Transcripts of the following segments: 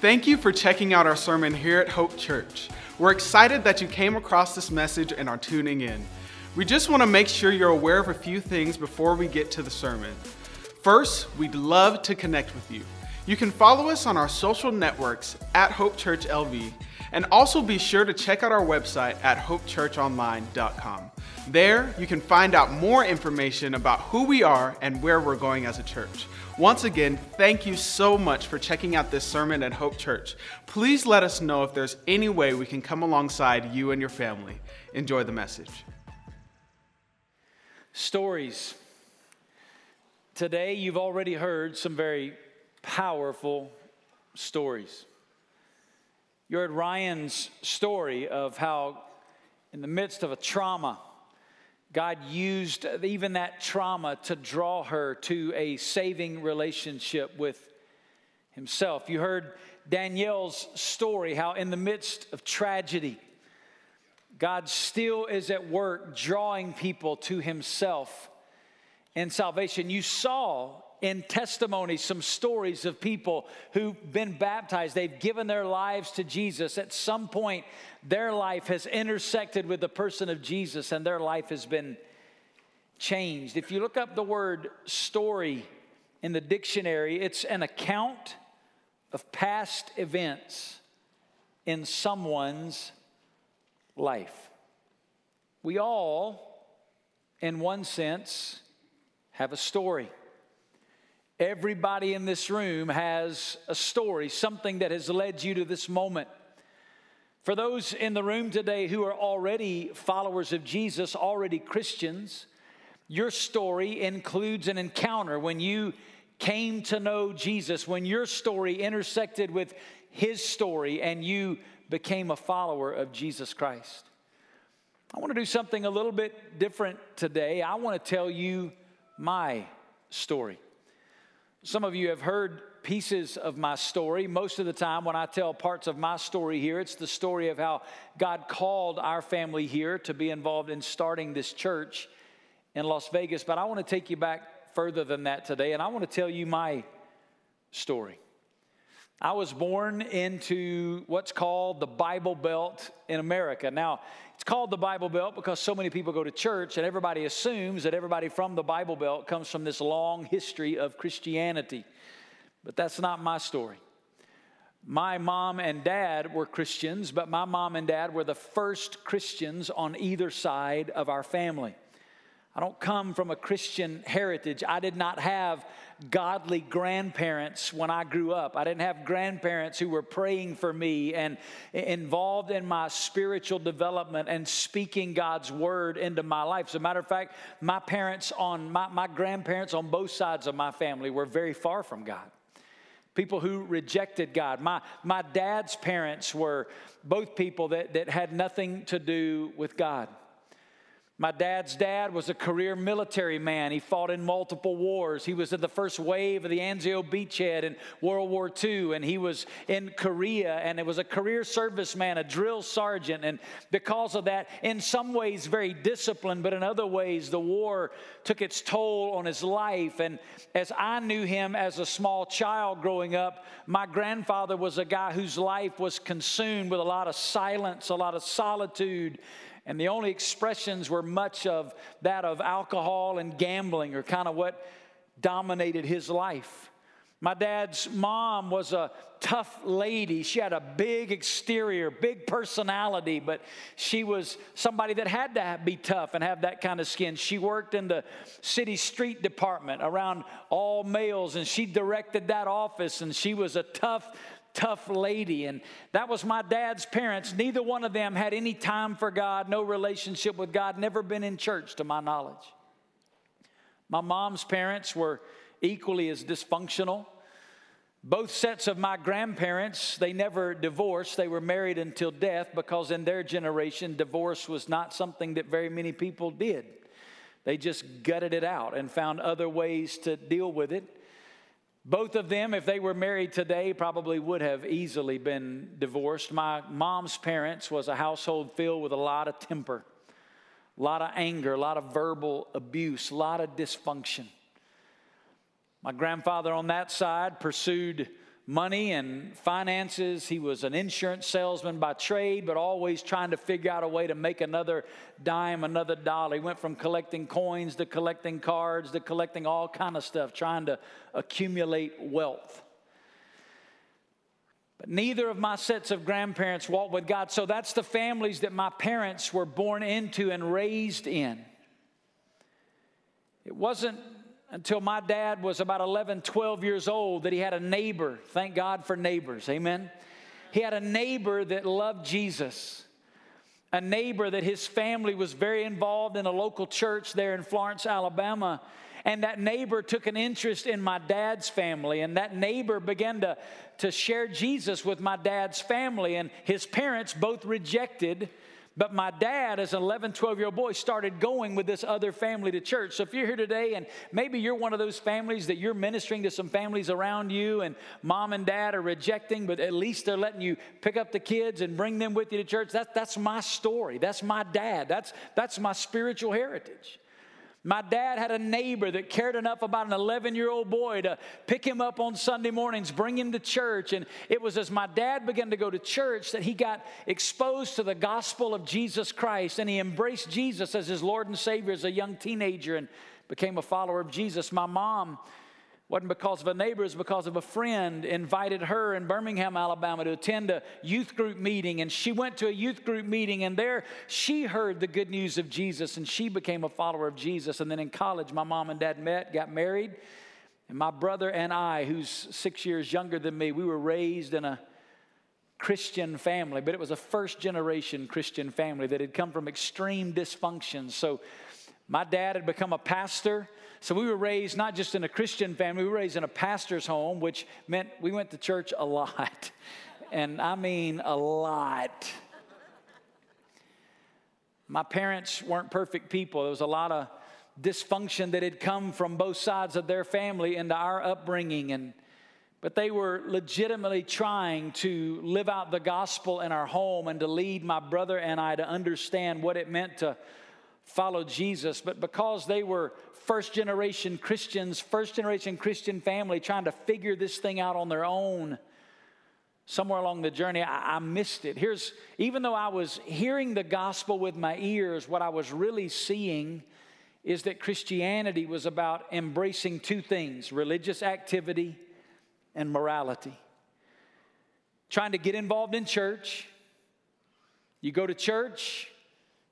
Thank you for checking out our sermon here at Hope Church. We're excited that you came across this message and are tuning in. We just want to make sure you're aware of a few things before we get to the sermon. First, we'd love to connect with you. You can follow us on our social networks at Hope Church LV, and also be sure to check out our website at hopechurchonline.com. There, you can find out more information about who we are and where we're going as a church. Once again, thank you so much for checking out this sermon at Hope Church. Please let us know if there's any way we can come alongside you and your family. Enjoy the message. Stories. Today, you've already heard some very powerful stories. You heard Ryan's story of how, in the midst of a trauma, God used even that trauma to draw her to a saving relationship with Himself. You heard Danielle's story, how in the midst of tragedy, God still is at work drawing people to Himself in salvation. You saw in testimony some stories of people who've been baptized. They've given their lives to Jesus. At some point, their life has intersected with the person of Jesus and their life has been changed. If you look up the word story in the dictionary, it's an account of past events in someone's life. We all, in one sense, have a story. Everybody in this room has a story, something that has led you to this moment. For those in the room today who are already followers of Jesus, already Christians, your story includes an encounter when you came to know Jesus, when your story intersected with his story and you became a follower of Jesus Christ. I want to do something a little bit different today. I want to tell you my story. Some of you have heard pieces of my story. Most of the time, when I tell parts of my story here, it's the story of how God called our family here to be involved in starting this church in Las Vegas. But I want to take you back further than that today, and I want to tell you my story. I was born into what's called the Bible Belt in America. Now, it's called the Bible Belt because so many people go to church and everybody assumes that everybody from the Bible Belt comes from this long history of Christianity. But that's not my story. My mom and dad were Christians, but my mom and dad were the first Christians on either side of our family. I don't come from a Christian heritage. I did not have godly grandparents when I grew up. I didn't have grandparents who were praying for me and involved in my spiritual development and speaking God's word into my life. As a matter of fact, my parents on my, my grandparents on both sides of my family were very far from God people who rejected God. My, my dad's parents were both people that, that had nothing to do with God. My dad's dad was a career military man. He fought in multiple wars. He was in the first wave of the Anzio beachhead in World War II, and he was in Korea, and it was a career serviceman, a drill sergeant. And because of that, in some ways, very disciplined, but in other ways, the war took its toll on his life. And as I knew him as a small child growing up, my grandfather was a guy whose life was consumed with a lot of silence, a lot of solitude and the only expressions were much of that of alcohol and gambling, or kind of what dominated his life. My dad's mom was a tough lady. She had a big exterior, big personality, but she was somebody that had to be tough and have that kind of skin. She worked in the city street department around all males, and she directed that office, and she was a tough tough lady. And that was my dad's parents. Neither one of them had any time for God, no relationship with God, never been in church to my knowledge. My mom's parents were equally as dysfunctional. Both sets of my grandparents, they never divorced. They were married until death because in their generation, divorce was not something that very many people did. They just gutted it out and found other ways to deal with it. Both of them, if they were married today, probably would have easily been divorced. My mom's parents was a household filled with a lot of temper, a lot of anger, a lot of verbal abuse, a lot of dysfunction. My grandfather on that side pursued money and finances. He was an insurance salesman by trade, but always trying to figure out a way to make another dime, another dollar. He went from collecting coins to collecting cards to collecting all kind of stuff, trying to accumulate wealth. But neither of my sets of grandparents walked with God. So that's the families that my parents were born into and raised in. It wasn't until my dad was about 11, 12 years old that he had a neighbor. Thank God for neighbors. Amen. He had a neighbor that loved Jesus. A neighbor that his family was very involved in a local church there in Florence, Alabama. And that neighbor took an interest in my dad's family. And that neighbor began to, to share Jesus with my dad's family. And his parents both rejected but my dad, as an 11, 12 year old boy, started going with this other family to church. So if you're here today and maybe you're one of those families that you're ministering to some families around you and mom and dad are rejecting, but at least they're letting you pick up the kids and bring them with you to church, that, that's my story. That's my dad. That's, that's my spiritual heritage. My dad had a neighbor that cared enough about an 11 year old boy to pick him up on Sunday mornings, bring him to church. And it was as my dad began to go to church that he got exposed to the gospel of Jesus Christ and he embraced Jesus as his Lord and Savior as a young teenager and became a follower of Jesus. My mom wasn't because of a neighbor, it was because of a friend invited her in Birmingham, Alabama to attend a youth group meeting. And she went to a youth group meeting, and there she heard the good news of Jesus, and she became a follower of Jesus. And then in college, my mom and dad met, got married. And my brother and I, who's six years younger than me, we were raised in a Christian family, but it was a first generation Christian family that had come from extreme dysfunction. So my dad had become a pastor. So we were raised not just in a Christian family, we were raised in a pastor's home, which meant we went to church a lot. And I mean a lot. My parents weren't perfect people. There was a lot of dysfunction that had come from both sides of their family into our upbringing and but they were legitimately trying to live out the gospel in our home and to lead my brother and I to understand what it meant to follow Jesus. But because they were first generation Christians, first generation Christian family trying to figure this thing out on their own. Somewhere along the journey, I, I, missed it. Here's, even though I was hearing the gospel with my ears, what I was really seeing is that Christianity was about embracing two things religious activity and morality. Trying to get involved in church. You go to church,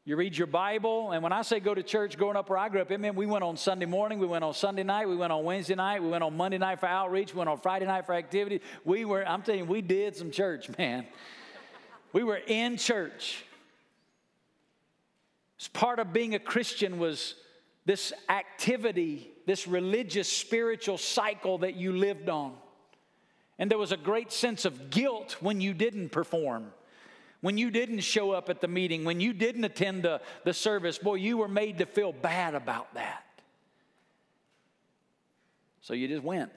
you read your Bible, and when I say go to church, growing up where I grew up, it meant we went on Sunday morning, we went on Sunday night, we went on Wednesday night, we went on Monday night for outreach, we went on Friday night for activity. We were, I'm telling you, we did some church, man. we were in church. It's part of being a Christian was this activity, this religious, spiritual cycle that you lived on. And there was a great sense of guilt when you didn't perform when you didn't show up at the meeting, when you didn't attend the, the service, boy, you were made to feel bad about that. So you just went.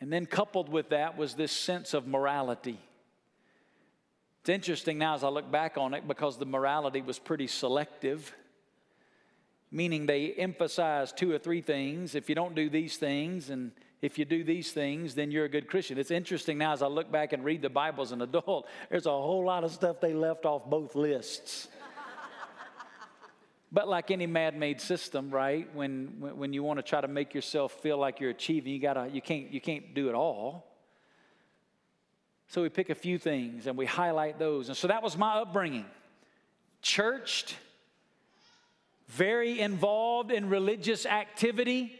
And then coupled with that was this sense of morality. It's interesting now as I look back on it because the morality was pretty selective, meaning they emphasized two or three things. If you don't do these things and if you do these things, then you're a good Christian. It's interesting now as I look back and read the Bible as an adult, there's a whole lot of stuff they left off both lists. but like any man-made system, right? When, when you want to try to make yourself feel like you're achieving, you gotta you can't you can't do it all. So we pick a few things and we highlight those. And so that was my upbringing. Churched, very involved in religious activity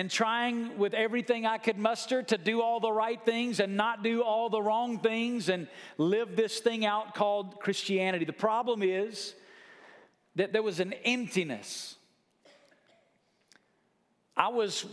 and trying with everything I could muster to do all the right things and not do all the wrong things and live this thing out called Christianity. The problem is that there was an emptiness. I was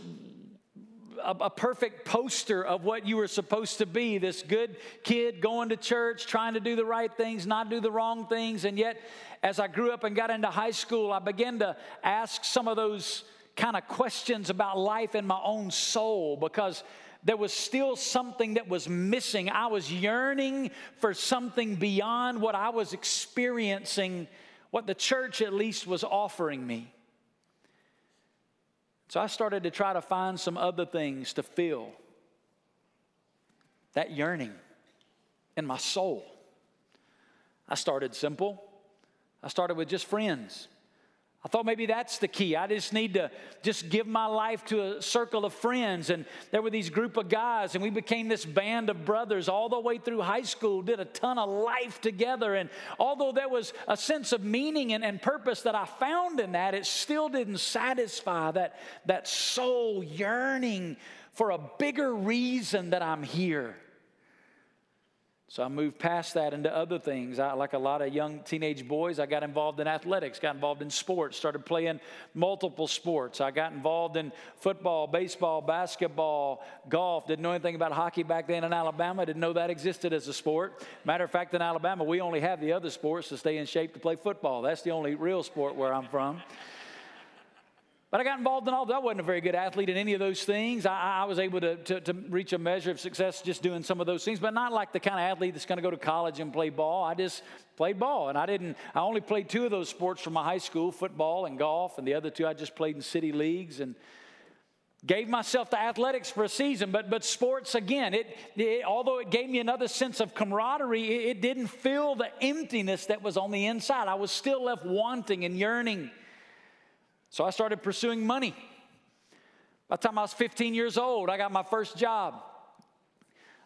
a, a, perfect poster of what you were supposed to be this good kid going to church, trying to do the right things, not do the wrong things. And yet, as I grew up and got into high school, I began to ask some of those kind of questions about life in my own soul because there was still something that was missing. I was yearning for something beyond what I was experiencing, what the church at least was offering me. So I started to try to find some other things to fill that yearning in my soul. I started simple. I started with just friends. I thought maybe that's the key. I just need to just give my life to a circle of friends. And there were these group of guys, and we became this band of brothers all the way through high school, did a ton of life together. And although there was a sense of meaning and, and purpose that I found in that, it still didn't satisfy that, that soul yearning for a bigger reason that I'm here. So I moved past that into other things. I, like a lot of young teenage boys, I got involved in athletics, got involved in sports, started playing multiple sports. I got involved in football, baseball, basketball, golf. Didn't know anything about hockey back then in Alabama. Didn't know that existed as a sport. Matter of fact, in Alabama, we only have the other sports to stay in shape to play football. That's the only real sport where I'm from. But I got involved in all that. I wasn't a very good athlete in any of those things. I, I was able to, to, to, reach a measure of success just doing some of those things, but not like the kind of athlete that's going to go to college and play ball. I just played ball. And I didn't, I only played two of those sports from my high school football and golf. And the other two I just played in city leagues. And gave myself to athletics for a season but but sports again it, it, although it gave me another sense of camaraderie it, it didn't fill the emptiness that was on the inside i was still left wanting and yearning so I started pursuing money. By the time I was 15 years old, I got my first job.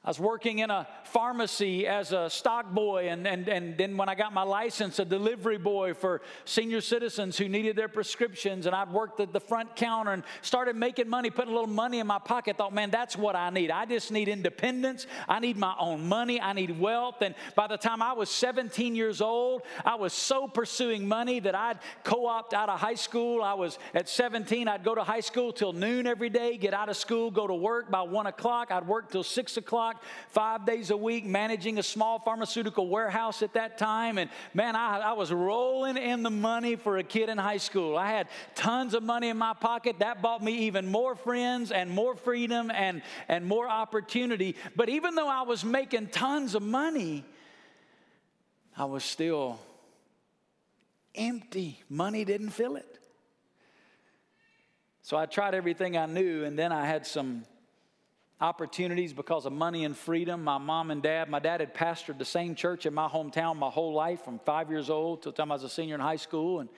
I was working in a pharmacy as a stock boy, and, and, and then when I got my license, a delivery boy for senior citizens who needed their prescriptions. And I'd worked at the front counter and started making money, putting a little money in my pocket. Thought, man, that's what I need. I just need independence. I need my own money. I need wealth. And by the time I was 17 years old, I was so pursuing money that I'd co opt out of high school. I was at 17, I'd go to high school till noon every day, get out of school, go to work by one o'clock. I'd work till six o'clock o'clock, five days a week, managing a small pharmaceutical warehouse at that time. And man, I, I was rolling in the money for a kid in high school. I had tons of money in my pocket. That bought me even more friends and more freedom and, and more opportunity. But even though I was making tons of money, I was still empty. Money didn't fill it. So I tried everything I knew, and then I had some opportunities because of money and freedom. My mom and dad, my dad had pastored the same church in my hometown my whole life from five years old till the time I was a senior in high school. And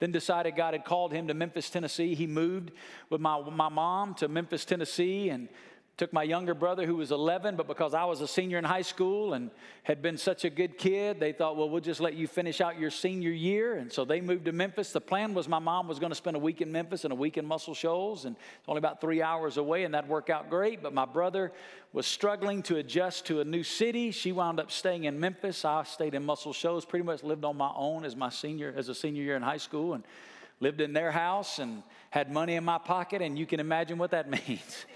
then decided God had called him to Memphis, Tennessee. He moved with my, my mom to Memphis, Tennessee, and Took my younger brother, who was 11, but because I was a senior in high school and had been such a good kid, they thought, well, we'll just let you finish out your senior year. And so they moved to Memphis. The plan was my mom was going to spend a week in Memphis and a week in Muscle Shoals, and it's only about three hours away, and that'd work out great. But my brother was struggling to adjust to a new city. She wound up staying in Memphis. I stayed in Muscle Shoals, pretty much lived on my own as my senior, as a senior year in high school, and lived in their house and had money in my pocket, and you can imagine what that means.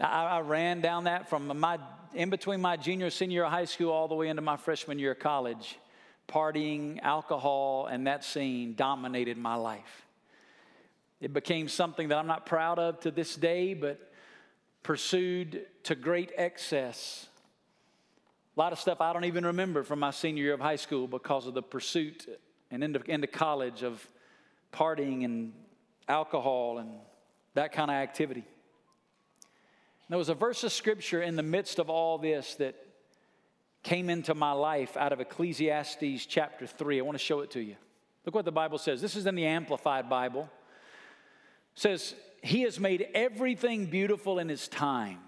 I, I ran down that from my in between my junior senior high school all the way into my freshman year of college. Partying, alcohol, and that scene dominated my life. It became something that I'm not proud of to this day, but pursued to great excess. A lot of stuff I don't even remember from my senior year of high school because of the pursuit and into, into college of partying and alcohol and that kind of activity. There was a verse of scripture in the midst of all this that came into my life out of Ecclesiastes chapter 3. I want to show it to you. Look what the Bible says. This is in the Amplified Bible. It says, He has made everything beautiful in His time.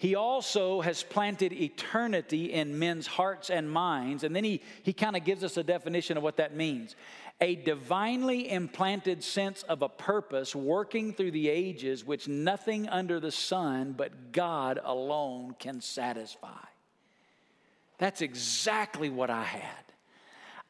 He also has planted eternity in men's hearts and minds. And then he, he kind of gives us a definition of what that means a divinely implanted sense of a purpose working through the ages, which nothing under the sun but God alone can satisfy. That's exactly what I had.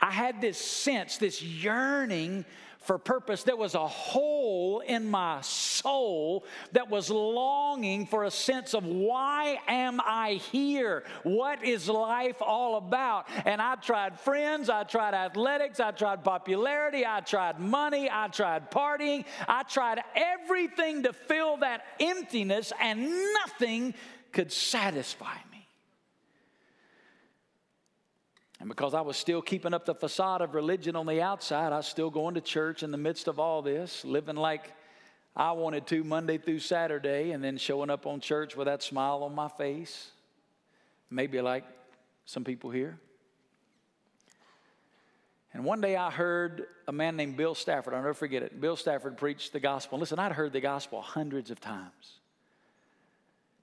I had this sense, this yearning for purpose. There was a hole in my soul that was longing for a sense of why am I here? What is life all about? And I tried friends, I tried athletics, I tried popularity, I tried money, I tried partying, I tried everything to fill that emptiness, and nothing could satisfy me. And because I was still keeping up the facade of religion on the outside, I was still going to church in the midst of all this, living like I wanted to Monday through Saturday and then showing up on church with that smile on my face. Maybe like some people here. And one day I heard a man named Bill Stafford, I'll never forget it. Bill Stafford preached the gospel. Listen, I'd heard the gospel hundreds of times.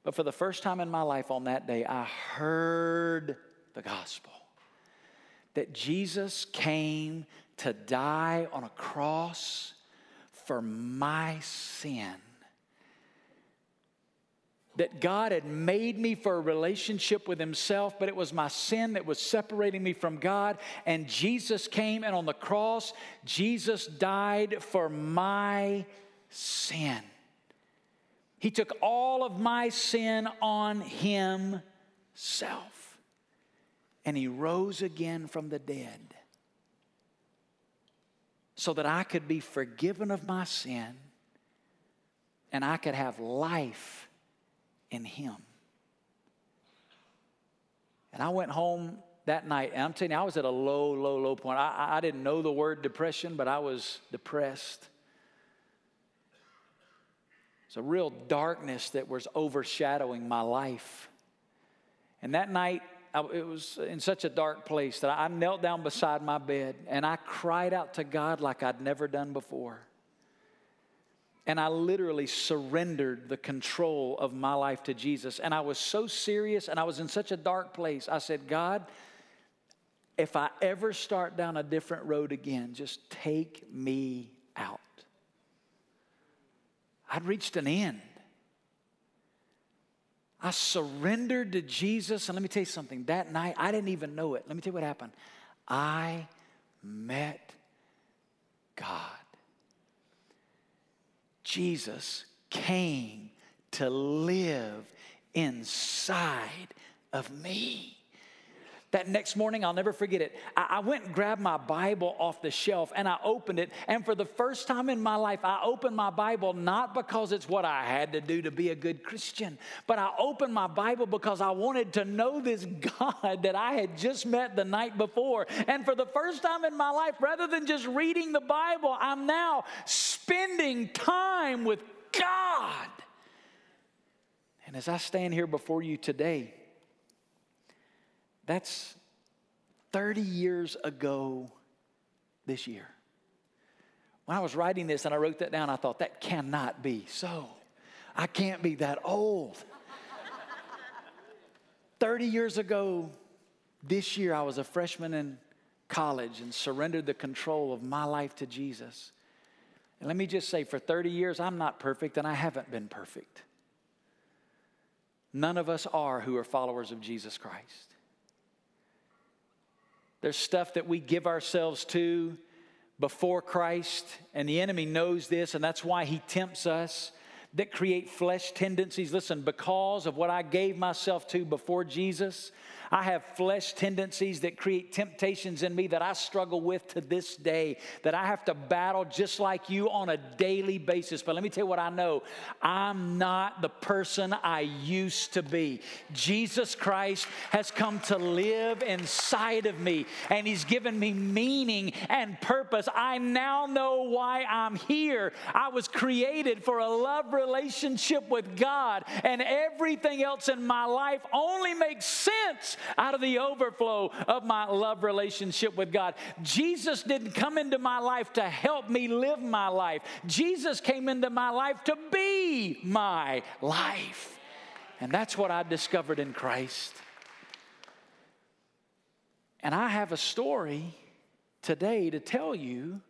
But for the first time in my life on that day, I heard the gospel that Jesus came to die on a cross for my sin. That God had made me for a relationship with Himself, but it was my sin that was separating me from God. And Jesus came, and on the cross, Jesus died for my sin. He took all of my sin on Himself. And He rose again from the dead so that I could be forgiven of my sin and I could have life in Him. And I went home that night, and I'm telling you, I was at a low, low, low point. I, I didn't know the word depression, but I was depressed. It's a real darkness that was overshadowing my life. And that night, I, it was in such a dark place that I knelt down beside my bed and I cried out to God like I'd never done before. And I literally surrendered the control of my life to Jesus. And I was so serious and I was in such a dark place. I said, God, if I ever start down a different road again, just take me out. I'd reached an end. I surrendered to Jesus. And let me tell you something that night, I didn't even know it. Let me tell you what happened. I met God. Jesus came to live inside of me. That next morning, I'll never forget it. I, I, went and grabbed my Bible off the shelf and I opened it. And for the first time in my life, I opened my Bible not because it's what I had to do to be a good Christian, but I opened my Bible because I wanted to know this God that I had just met the night before. And for the first time in my life, rather than just reading the Bible, I'm now spending time with God. And as I stand here before you today, that's 30 years ago this year. When I was writing this and I wrote that down, I thought, that cannot be so. I can't be that old. 30 years ago this year, I was a freshman in college and surrendered the control of my life to Jesus. And let me just say, for 30 years, I'm not perfect and I haven't been perfect. None of us are who are followers of Jesus Christ. There's stuff that we give ourselves to before Christ, and the enemy knows this, and that's why he tempts us that create flesh tendencies. Listen, because of what I gave myself to before Jesus, I have flesh tendencies that create temptations in me that I struggle with to this day, that I have to battle just like you on a daily basis. But let me tell you what I know I'm not the person I used to be. Jesus Christ has come to live inside of me, and He's given me meaning and purpose. I now know why I'm here. I was created for a love relationship with God, and everything else in my life only makes sense out of the overflow of my love relationship with God. Jesus didn't come into my life to help me live my life, Jesus came into my life to be my life. And that's what I discovered in Christ. And I have a story today to tell you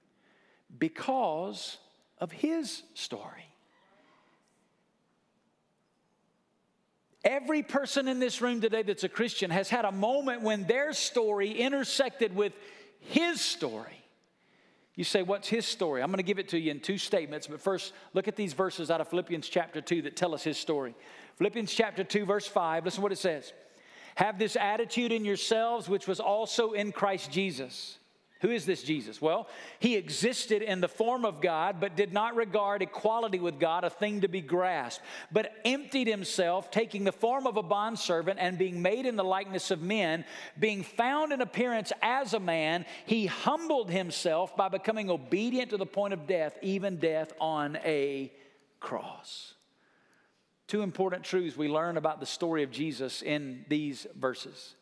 because of his story. Every person in this room today that's a Christian has had a moment when their story intersected with his story. You say, What's his story? I'm going to give it to you in two statements, but first, look at these verses out of Philippians chapter 2 that tell us his story. Philippians chapter 2, verse 5, listen what it says Have this attitude in yourselves, which was also in Christ Jesus who is this Jesus? Well, he existed in the form of God, but did not regard equality with God a thing to be grasped, but emptied himself, taking the form of a bondservant and being made in the likeness of men, being found in appearance as a man, he humbled himself by becoming obedient to the point of death, even death on a cross. Two important truths we learn about the story of Jesus in these verses.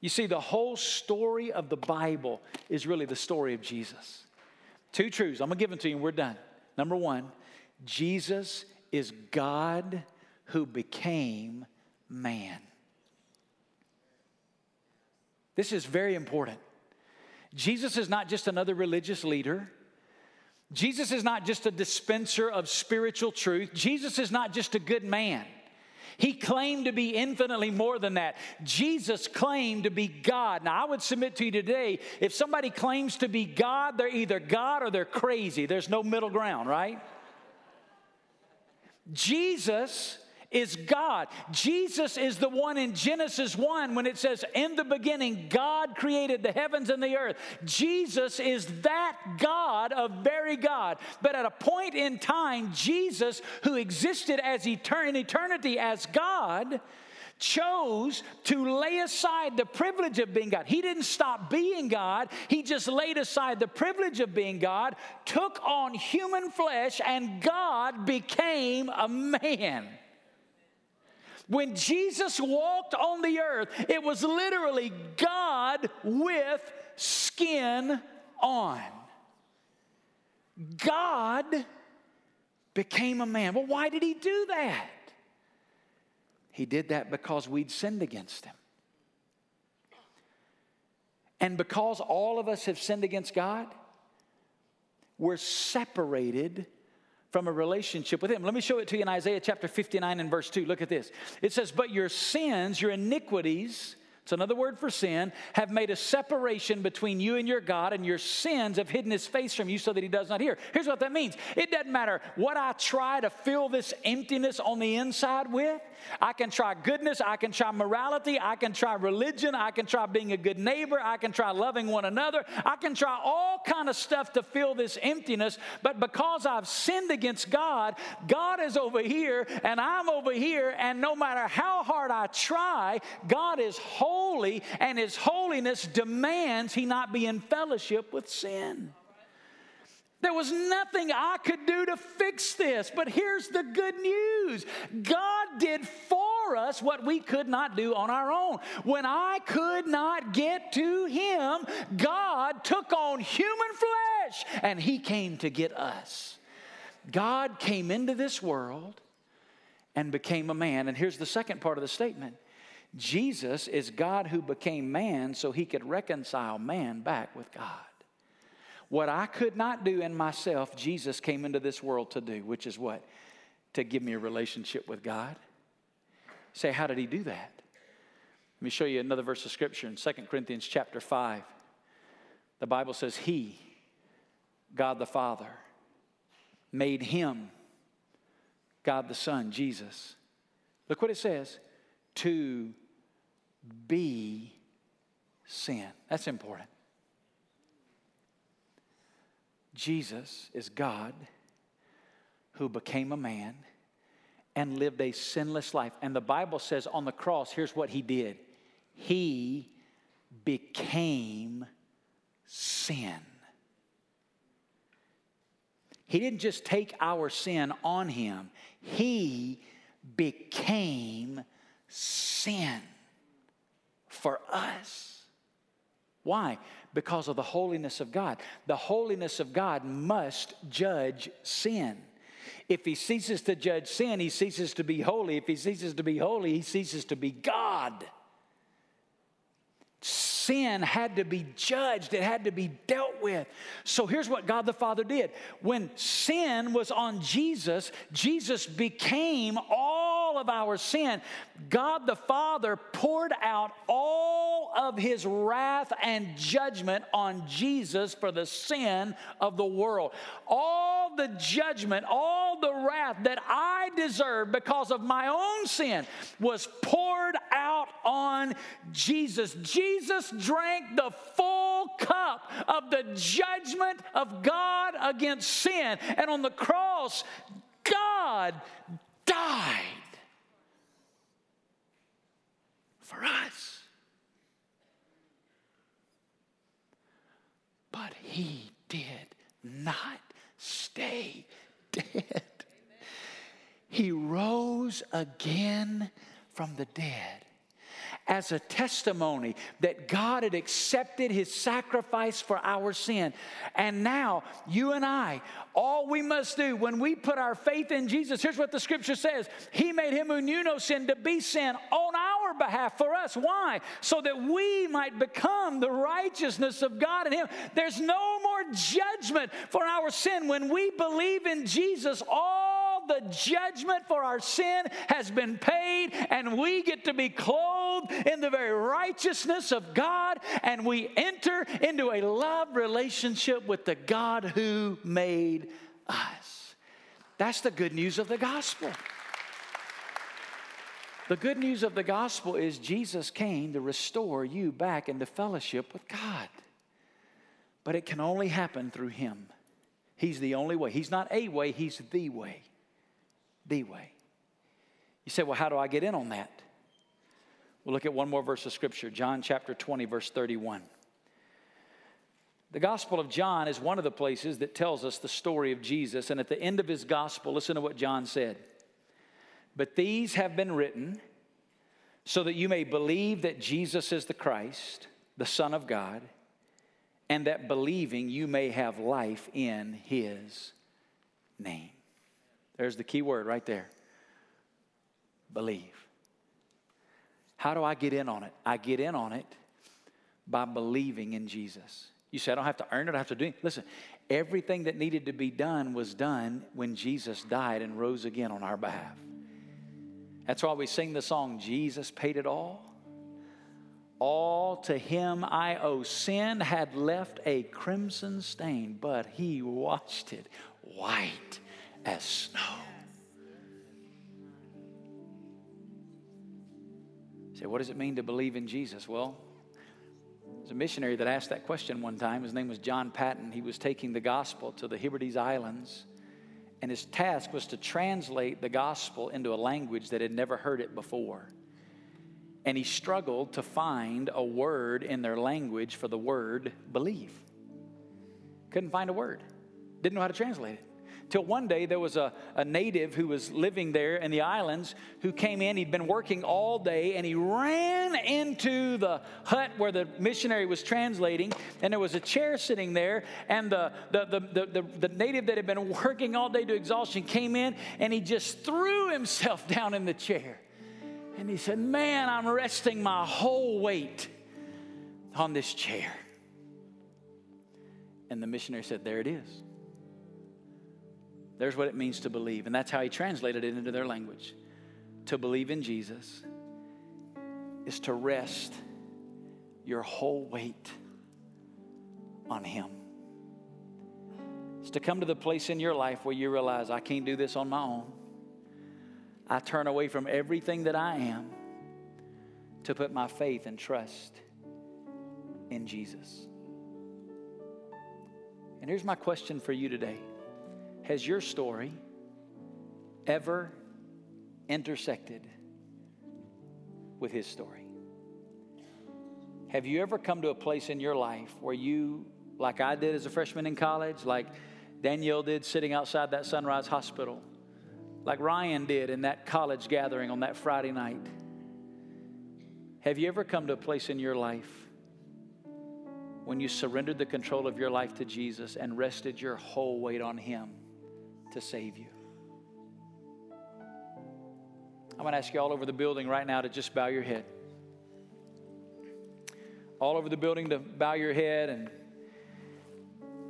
You see, the whole story of the Bible is really the story of Jesus. Two truths. I'm going to give them to you and we're done. Number one, Jesus is God who became man. This is very important. Jesus is not just another religious leader. Jesus is not just a dispenser of spiritual truth. Jesus is not just a good man. He claimed to be infinitely more than that. Jesus claimed to be God. Now, I would submit to you today if somebody claims to be God, they're either God or they're crazy. There's no middle ground, right? Jesus is God. Jesus is the one in Genesis 1 when it says, In the beginning, God created the heavens and the earth. Jesus is that God of very God. But at a point in time, Jesus, who existed as etern- in eternity as God, chose to lay aside the privilege of being God. He didn't stop being God, he just laid aside the privilege of being God, took on human flesh, and God became a man. When Jesus walked on the earth, it was literally God with skin on. God became a man. Well, why did he do that? He did that because we'd sinned against him. And because all of us have sinned against God, we're separated from a relationship with Him. Let me show it to you in Isaiah chapter 59 and verse 2. Look at this. It says, But your sins, your iniquities, it's another word for sin, have made a separation between you and your God, and your sins have hidden his face from you so that he does not hear. Here's what that means it doesn't matter what I try to fill this emptiness on the inside with. I can try goodness, I can try morality, I can try religion, I can try being a good neighbor, I can try loving one another, I can try all kind of stuff to fill this emptiness, but because I've sinned against God, God is over here and I'm over here, and no matter how hard I try, God is holy and his holiness demands he not be in fellowship with sin. There was nothing I could do to fix this, but here's the good news God did for us what we could not do on our own. When I could not get to Him, God took on human flesh and He came to get us. God came into this world and became a man. And here's the second part of the statement Jesus is God who became man so he could reconcile man back with God. What I could not do in myself, Jesus came into this world to do, which is what? To give me a relationship with God. Say, how did he do that? Let me show you another verse of scripture in 2 Corinthians chapter 5. The Bible says, He, God the Father, made him, God the Son, Jesus. Look what it says to be sin. That's important. Jesus is God who became a man and lived a sinless life. And the Bible says on the cross, here's what he did He became sin. He didn't just take our sin on him, he became sin for us. Why? Because of the holiness of God. The holiness of God must judge sin. If he ceases to judge sin, he ceases to be holy. If he ceases to be holy, he ceases to be God sin had to be judged, it had to be dealt with. So here's what God the Father did when sin was on Jesus, Jesus became all of our sin. God the Father poured out all of his wrath and judgment on Jesus for the sin of the world. All the judgment, all the wrath that I deserved because of my own sin was poured out on Jesus. Jesus drank the full cup of the judgment of God against sin. And on the cross, God died for us. But he did not stay dead. he rose again from the dead as a testimony that God had accepted his sacrifice for our sin. And now, you and I, all we must do when we put our faith in Jesus, here's what the scripture says He made him who knew no sin to be sin on behalf for us. Why? So that we might become the righteousness of God in him. There's no more judgment for our sin. When we believe in Jesus, all the judgment for our sin has been paid, and we get to be clothed in the very righteousness of God, and we enter into a love relationship with the God who made us. That's the good news of the gospel. The good news of the gospel is Jesus came to restore you back into fellowship with God. But it can only happen through Him. He's the only way. He's not a way, He's the way the way. You say, well, how do I get in on that? We'll look at one more verse of scripture, John chapter 20, verse 31. The Gospel of John is one of the places that tells us the story of Jesus. And at the end of his Gospel, listen to what John said. But these have been written so that you may believe that Jesus is the Christ, the Son of God, and that believing you may have life in his name. There's the key word right there believe. How do I get in on it? I get in on it by believing in Jesus. You say, I don't have to earn it, I have to do it. Listen, everything that needed to be done was done when Jesus died and rose again on our behalf. That's why we sing the song, Jesus paid it all. All to him I owe. Sin had left a crimson stain, but he washed it white as snow. Say, what does it mean to believe in Jesus? Well, there's a missionary that asked that question one time. His name was John Patton. He was taking the gospel to the Hebrides Islands, and his task was to translate the gospel into a language that had never heard it before. And he struggled to find a word in their language for the word believe. Couldn't find a word, didn't know how to translate it. Till one day there was a, a native who was living there in the islands who came in. He'd been working all day and he ran into the hut where the missionary was translating. And there was a chair sitting there. And the, the, the, the, the, the native that had been working all day to exhaustion came in and he just threw himself down in the chair. And he said, Man, I'm resting my whole weight on this chair. And the missionary said, There it is. There's what it means to believe. And that's how he translated it into their language. To believe in Jesus is to rest your whole weight on him. It's to come to the place in your life where you realize, I can't do this on my own. I turn away from everything that I am to put my faith and trust in Jesus. And here's my question for you today has your story ever intersected with his story? Have you ever come to a place in your life where you, like I did as a freshman in college, like Danielle did sitting outside that Sunrise Hospital, like Ryan did in that college gathering on that Friday night? Have you ever come to a place in your life when you surrendered the control of your life to Jesus and rested your whole weight on Him? To save you. I'm going to ask you all over the building right now to just bow your head. All over the building to bow your head. And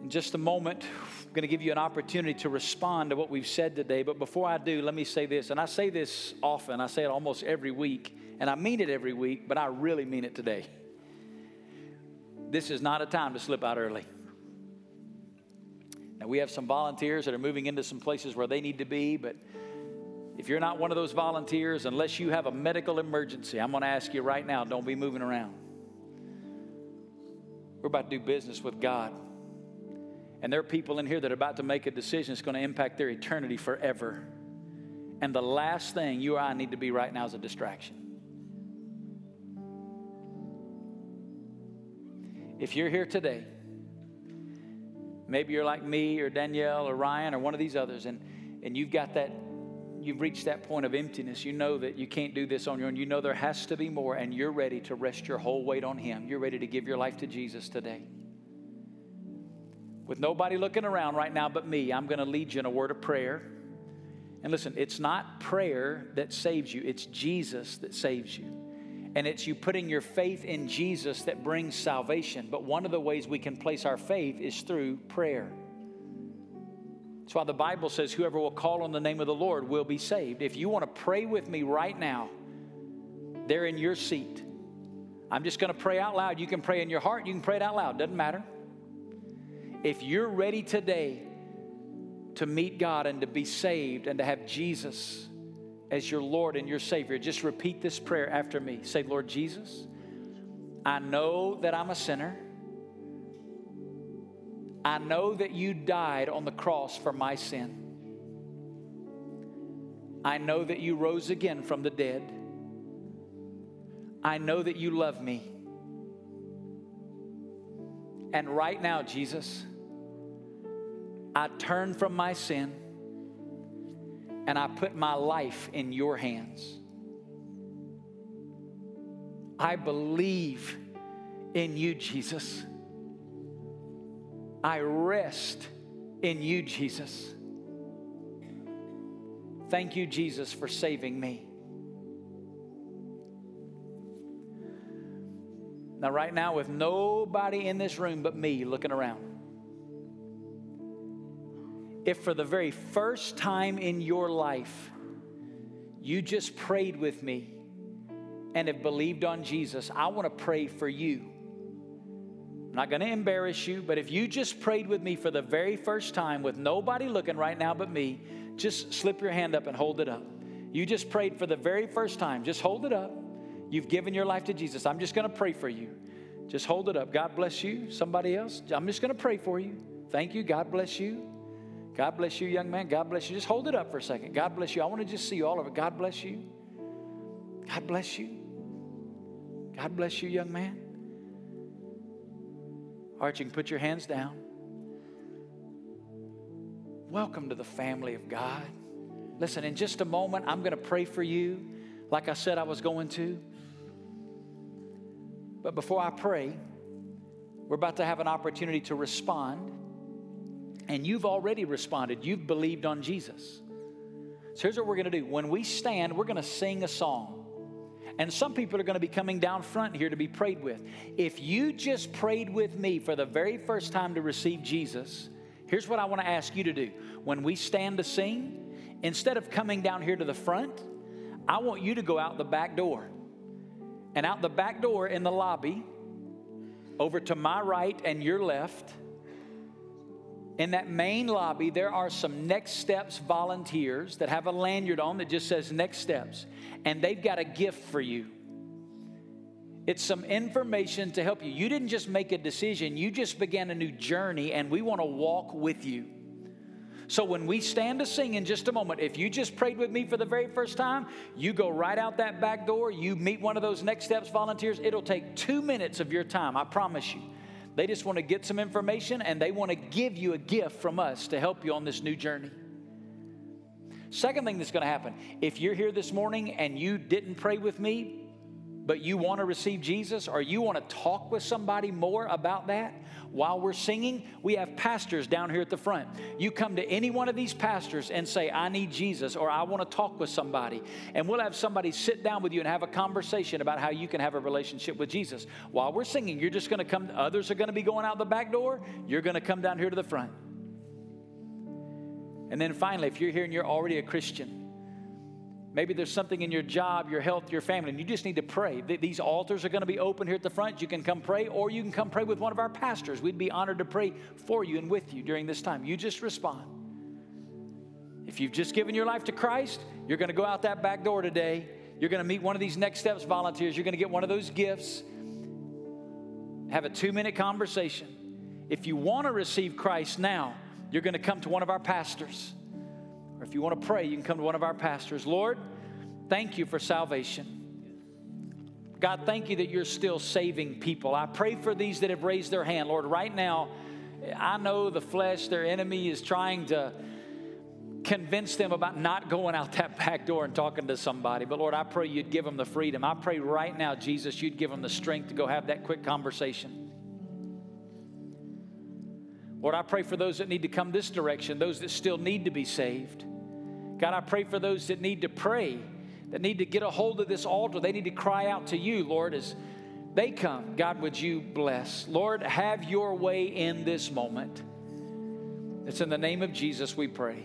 in just a moment, I'm going to give you an opportunity to respond to what we've said today. But before I do, let me say this. And I say this often, I say it almost every week. And I mean it every week, but I really mean it today. This is not a time to slip out early. Now, we have some volunteers that are moving into some places where they need to be, but if you're not one of those volunteers, unless you have a medical emergency, I'm going to ask you right now don't be moving around. We're about to do business with God. And there are people in here that are about to make a decision that's going to impact their eternity forever. And the last thing you or I need to be right now is a distraction. If you're here today, Maybe you're like me or Danielle or Ryan or one of these others, and, and you've got that you've reached that point of emptiness. You know that you can't do this on your own. You know there has to be more, and you're ready to rest your whole weight on Him. You're ready to give your life to Jesus today. With nobody looking around right now but me, I'm going to lead you in a word of prayer. And listen, it's not prayer that saves you, it's Jesus that saves you. And it's you putting your faith in Jesus that brings salvation. But one of the ways we can place our faith is through prayer. That's why the Bible says, whoever will call on the name of the Lord will be saved. If you want to pray with me right now, there in your seat. I'm just going to pray out loud. You can pray in your heart, you can pray it out loud, doesn't matter. If you're ready today to meet God and to be saved and to have Jesus as your Lord and your Savior, just repeat this prayer after me. Say, Lord Jesus, I know that I'm a sinner. I know that you died on the cross for my sin. I know that you rose again from the dead. I know that you love me. And right now, Jesus, I turn from my sin and I put my life in your hands. I believe in you, Jesus. I rest in you, Jesus. Thank you, Jesus, for saving me. Now, right now, with nobody in this room but me looking around, if for the very first time in your life you just prayed with me and have believed on Jesus, I want to pray for you I'm not going to embarrass you, but if you just prayed with me for the very first time with nobody looking right now but me, just slip your hand up and hold it up. You just prayed for the very first time. Just hold it up. You've given your life to Jesus. I'm just going to pray for you. Just hold it up. God bless you. Somebody else? I'm just going to pray for you. Thank you. God bless you. God bless you, young man. God bless you. Just hold it up for a second. God bless you. I want to just see all of it. God bless you. God bless you. God bless you, young man. All right, you can put your hands down. Welcome to the family of God. Listen, in just a moment, I'm going to pray for you like I said I was going to. But before I pray, we're about to have an opportunity to respond. And you've already responded, you've believed on Jesus. So here's what we're going to do when we stand, we're going to sing a song. And some people are going to be coming down front here to be prayed with. If you just prayed with me for the very first time to receive Jesus, here's what I want to ask you to do. When we stand to sing, instead of coming down here to the front, I want you to go out the back door. And out the back door in the lobby, over to my right and your left, in that main lobby, there are some Next Steps volunteers that have a lanyard on that just says Next Steps, and they've got a gift for you. It's some information to help you. You didn't just make a decision, you just began a new journey, and we want to walk with you. So when we stand to sing in just a moment, if you just prayed with me for the very first time, you go right out that back door, you meet one of those Next Steps volunteers. It'll take two minutes of your time, I promise you. They just want to get some information and they want to give you a gift from us to help you on this new journey. Second thing that's going to happen if you're here this morning and you didn't pray with me, but you want to receive Jesus or you want to talk with somebody more about that, while we're singing, we have pastors down here at the front. You come to any one of these pastors and say, I need Jesus, or I want to talk with somebody. And we'll have somebody sit down with you and have a conversation about how you can have a relationship with Jesus. While we're singing, you're just going to come, others are going to be going out the back door. You're going to come down here to the front. And then finally, if you're here and you're already a Christian, Maybe there's something in your job, your health, your family, and you just need to pray. These altars are going to be open here at the front. You can come pray, or you can come pray with one of our pastors. We'd be honored to pray for you and with you during this time. You just respond. If you've just given your life to Christ, you're going to go out that back door today. You're going to meet one of these Next Steps volunteers. You're going to get one of those gifts. Have a two minute conversation. If you want to receive Christ now, you're going to come to one of our pastors. Or if you want to pray, you can come to one of our pastors. Lord, thank you for salvation. God, thank you that you're still saving people. I pray for these that have raised their hand. Lord, right now, I know the flesh, their enemy, is trying to convince them about not going out that back door and talking to somebody. But Lord, I pray you'd give them the freedom. I pray right now, Jesus, you'd give them the strength to go have that quick conversation. Lord, I pray for those that need to come this direction, those that still need to be saved. God, I pray for those that need to pray, that need to get a hold of this altar. They need to cry out to you, Lord, as they come. God, would you bless? Lord, have your way in this moment. It's in the name of Jesus we pray.